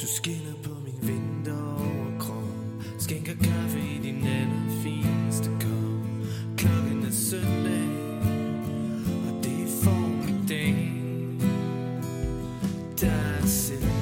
Du skinner på min vinteroverkrop. Skænker kaffe i din allerfineste kop. Klokken er søndag Og det er formiddag. Der er selv